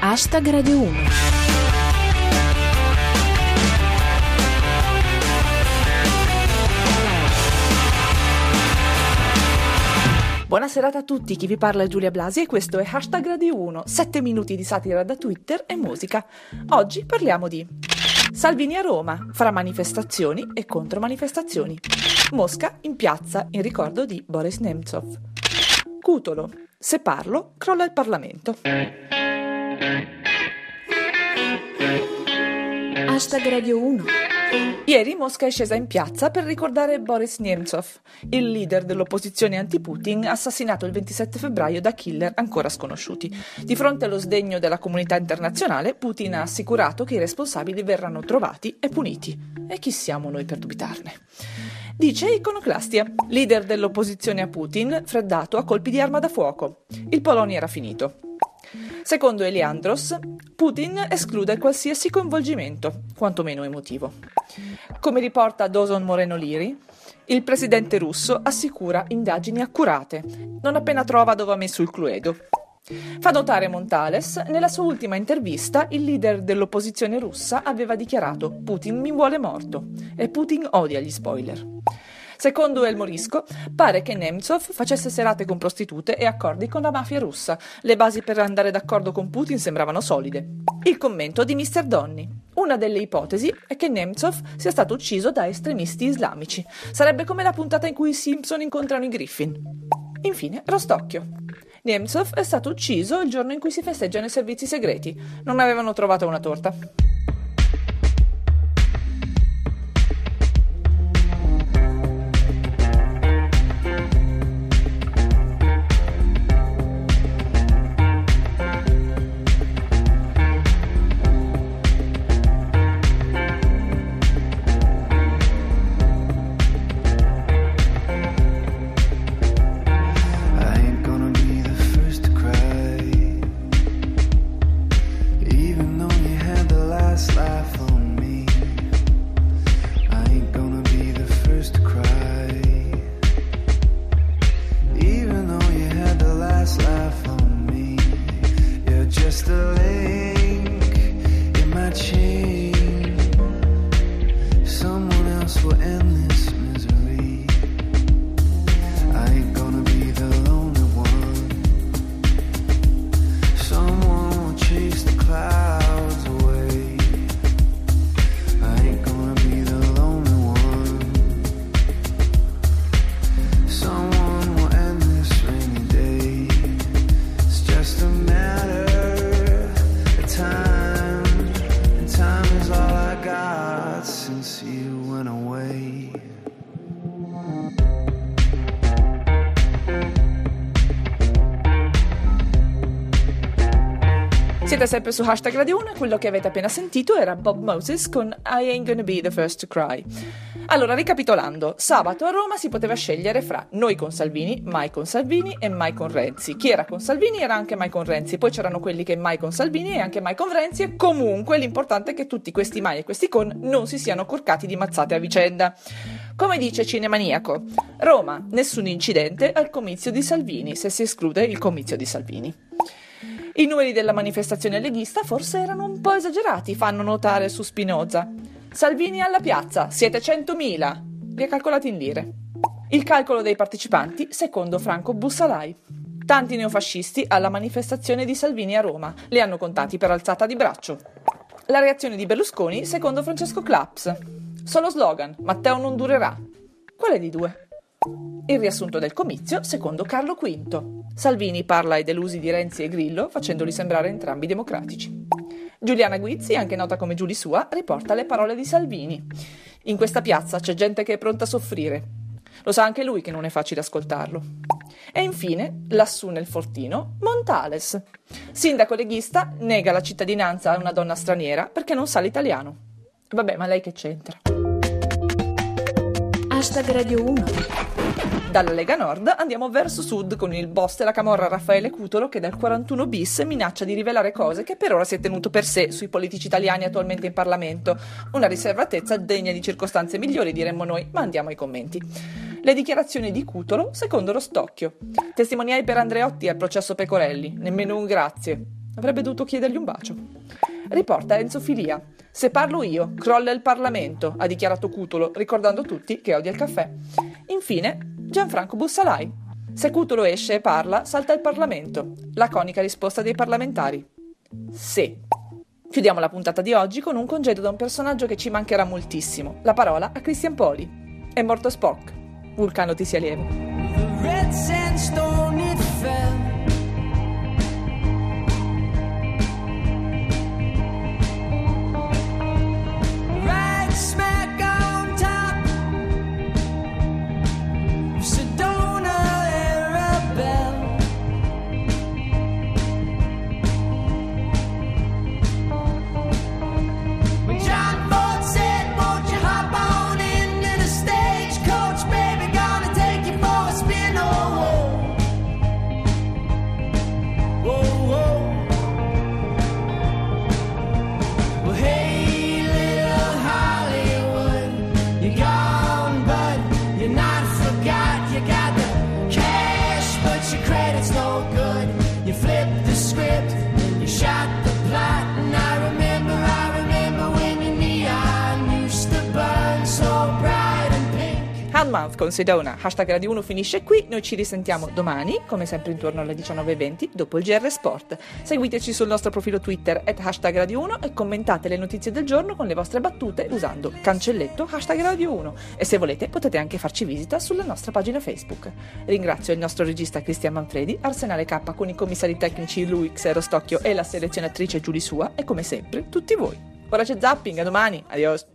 Hashtag Radio 1. Buona serata a tutti, chi vi parla è Giulia Blasi e questo è Hashtag Radio 1, 7 minuti di satira da Twitter e musica. Oggi parliamo di Salvini a Roma, fra manifestazioni e contromanifestazioni. Mosca in piazza in ricordo di Boris Nemtsov. Cutolo, se parlo crolla il Parlamento. Hashtag Radio 1. Ieri Mosca è scesa in piazza per ricordare Boris Nemtsov, il leader dell'opposizione anti-Putin assassinato il 27 febbraio da killer ancora sconosciuti. Di fronte allo sdegno della comunità internazionale, Putin ha assicurato che i responsabili verranno trovati e puniti. E chi siamo noi per dubitarne? Dice Iconoclastia, leader dell'opposizione a Putin, freddato a colpi di arma da fuoco. Il Polonia era finito. Secondo Eliandros, Putin esclude qualsiasi coinvolgimento, quantomeno emotivo. Come riporta Dawson Moreno Liri, il presidente russo assicura indagini accurate, non appena trova dove ha messo il Cluedo. Fa notare Montales, nella sua ultima intervista il leader dell'opposizione russa aveva dichiarato Putin mi vuole morto e Putin odia gli spoiler. Secondo El Morisco, pare che Nemtsov facesse serate con prostitute e accordi con la mafia russa. Le basi per andare d'accordo con Putin sembravano solide. Il commento di Mr. Donny. Una delle ipotesi è che Nemtsov sia stato ucciso da estremisti islamici. Sarebbe come la puntata in cui i Simpson incontrano i Griffin. Infine, Rostocchio. Nemtsov è stato ucciso il giorno in cui si festeggiano i servizi segreti. Non avevano trovato una torta. In Siete sempre su Hashtag Radio 1 e quello che avete appena sentito era Bob Moses con I Ain't Gonna Be the First to Cry. Allora, ricapitolando, sabato a Roma si poteva scegliere fra noi con Salvini, mai con Salvini e mai con Renzi. Chi era con Salvini era anche mai con Renzi, poi c'erano quelli che mai con Salvini e anche mai con Renzi e comunque l'importante è che tutti questi mai e questi con non si siano corcati di mazzate a vicenda. Come dice Cinemaniaco, Roma, nessun incidente al comizio di Salvini, se si esclude il comizio di Salvini. I numeri della manifestazione leghista forse erano un po' esagerati, fanno notare su Spinoza. Salvini alla piazza, siete 100.000. Li ha calcolati in lire. Il calcolo dei partecipanti, secondo Franco Bussalai. Tanti neofascisti alla manifestazione di Salvini a Roma. Li hanno contati per alzata di braccio. La reazione di Berlusconi, secondo Francesco Claps. Solo slogan, Matteo non durerà. Quale di due? Il riassunto del comizio, secondo Carlo V. Salvini parla ai delusi di Renzi e Grillo, facendoli sembrare entrambi democratici. Giuliana Guizzi, anche nota come Giuli Sua, riporta le parole di Salvini. In questa piazza c'è gente che è pronta a soffrire. Lo sa anche lui che non è facile ascoltarlo. E infine, lassù nel fortino, Montales. Sindaco leghista nega la cittadinanza a una donna straniera perché non sa l'italiano. Vabbè, ma lei che c'entra? Hashtag Radio 1. Dalla Lega Nord andiamo verso sud con il boss della camorra Raffaele Cutolo che dal 41 bis minaccia di rivelare cose che per ora si è tenuto per sé sui politici italiani attualmente in Parlamento. Una riservatezza degna di circostanze migliori diremmo noi, ma andiamo ai commenti. Le dichiarazioni di Cutolo secondo Rostocchio. Testimoniai per Andreotti al processo Pecorelli, nemmeno un grazie. Avrebbe dovuto chiedergli un bacio. Riporta Enzo Filia. Se parlo io, crolla il Parlamento, ha dichiarato Cutolo, ricordando tutti che odia il caffè. Infine, Gianfranco Bussalai. Se Cutolo esce e parla, salta il Parlamento. Laconica risposta dei parlamentari. Sì. Chiudiamo la puntata di oggi con un congedo da un personaggio che ci mancherà moltissimo. La parola a Christian Poli. È morto Spock. Vulcano ti sia lieve. Credit's no good. Pink. Handmouth con Sedona, hashtag Radio 1 finisce qui, noi ci risentiamo domani, come sempre intorno alle 19.20, dopo il GR Sport. Seguiteci sul nostro profilo Twitter, at hashtag Radio 1 e commentate le notizie del giorno con le vostre battute usando cancelletto hashtag Radio 1 e se volete potete anche farci visita sulla nostra pagina Facebook. Ringrazio il nostro regista Cristian Manfredi, Arsenale K con i commissari tecnici Luix e Rostocchio e la selezionatrice Giulia Sua e come sempre tutti voi. Ora c'è zapping, a domani, adios!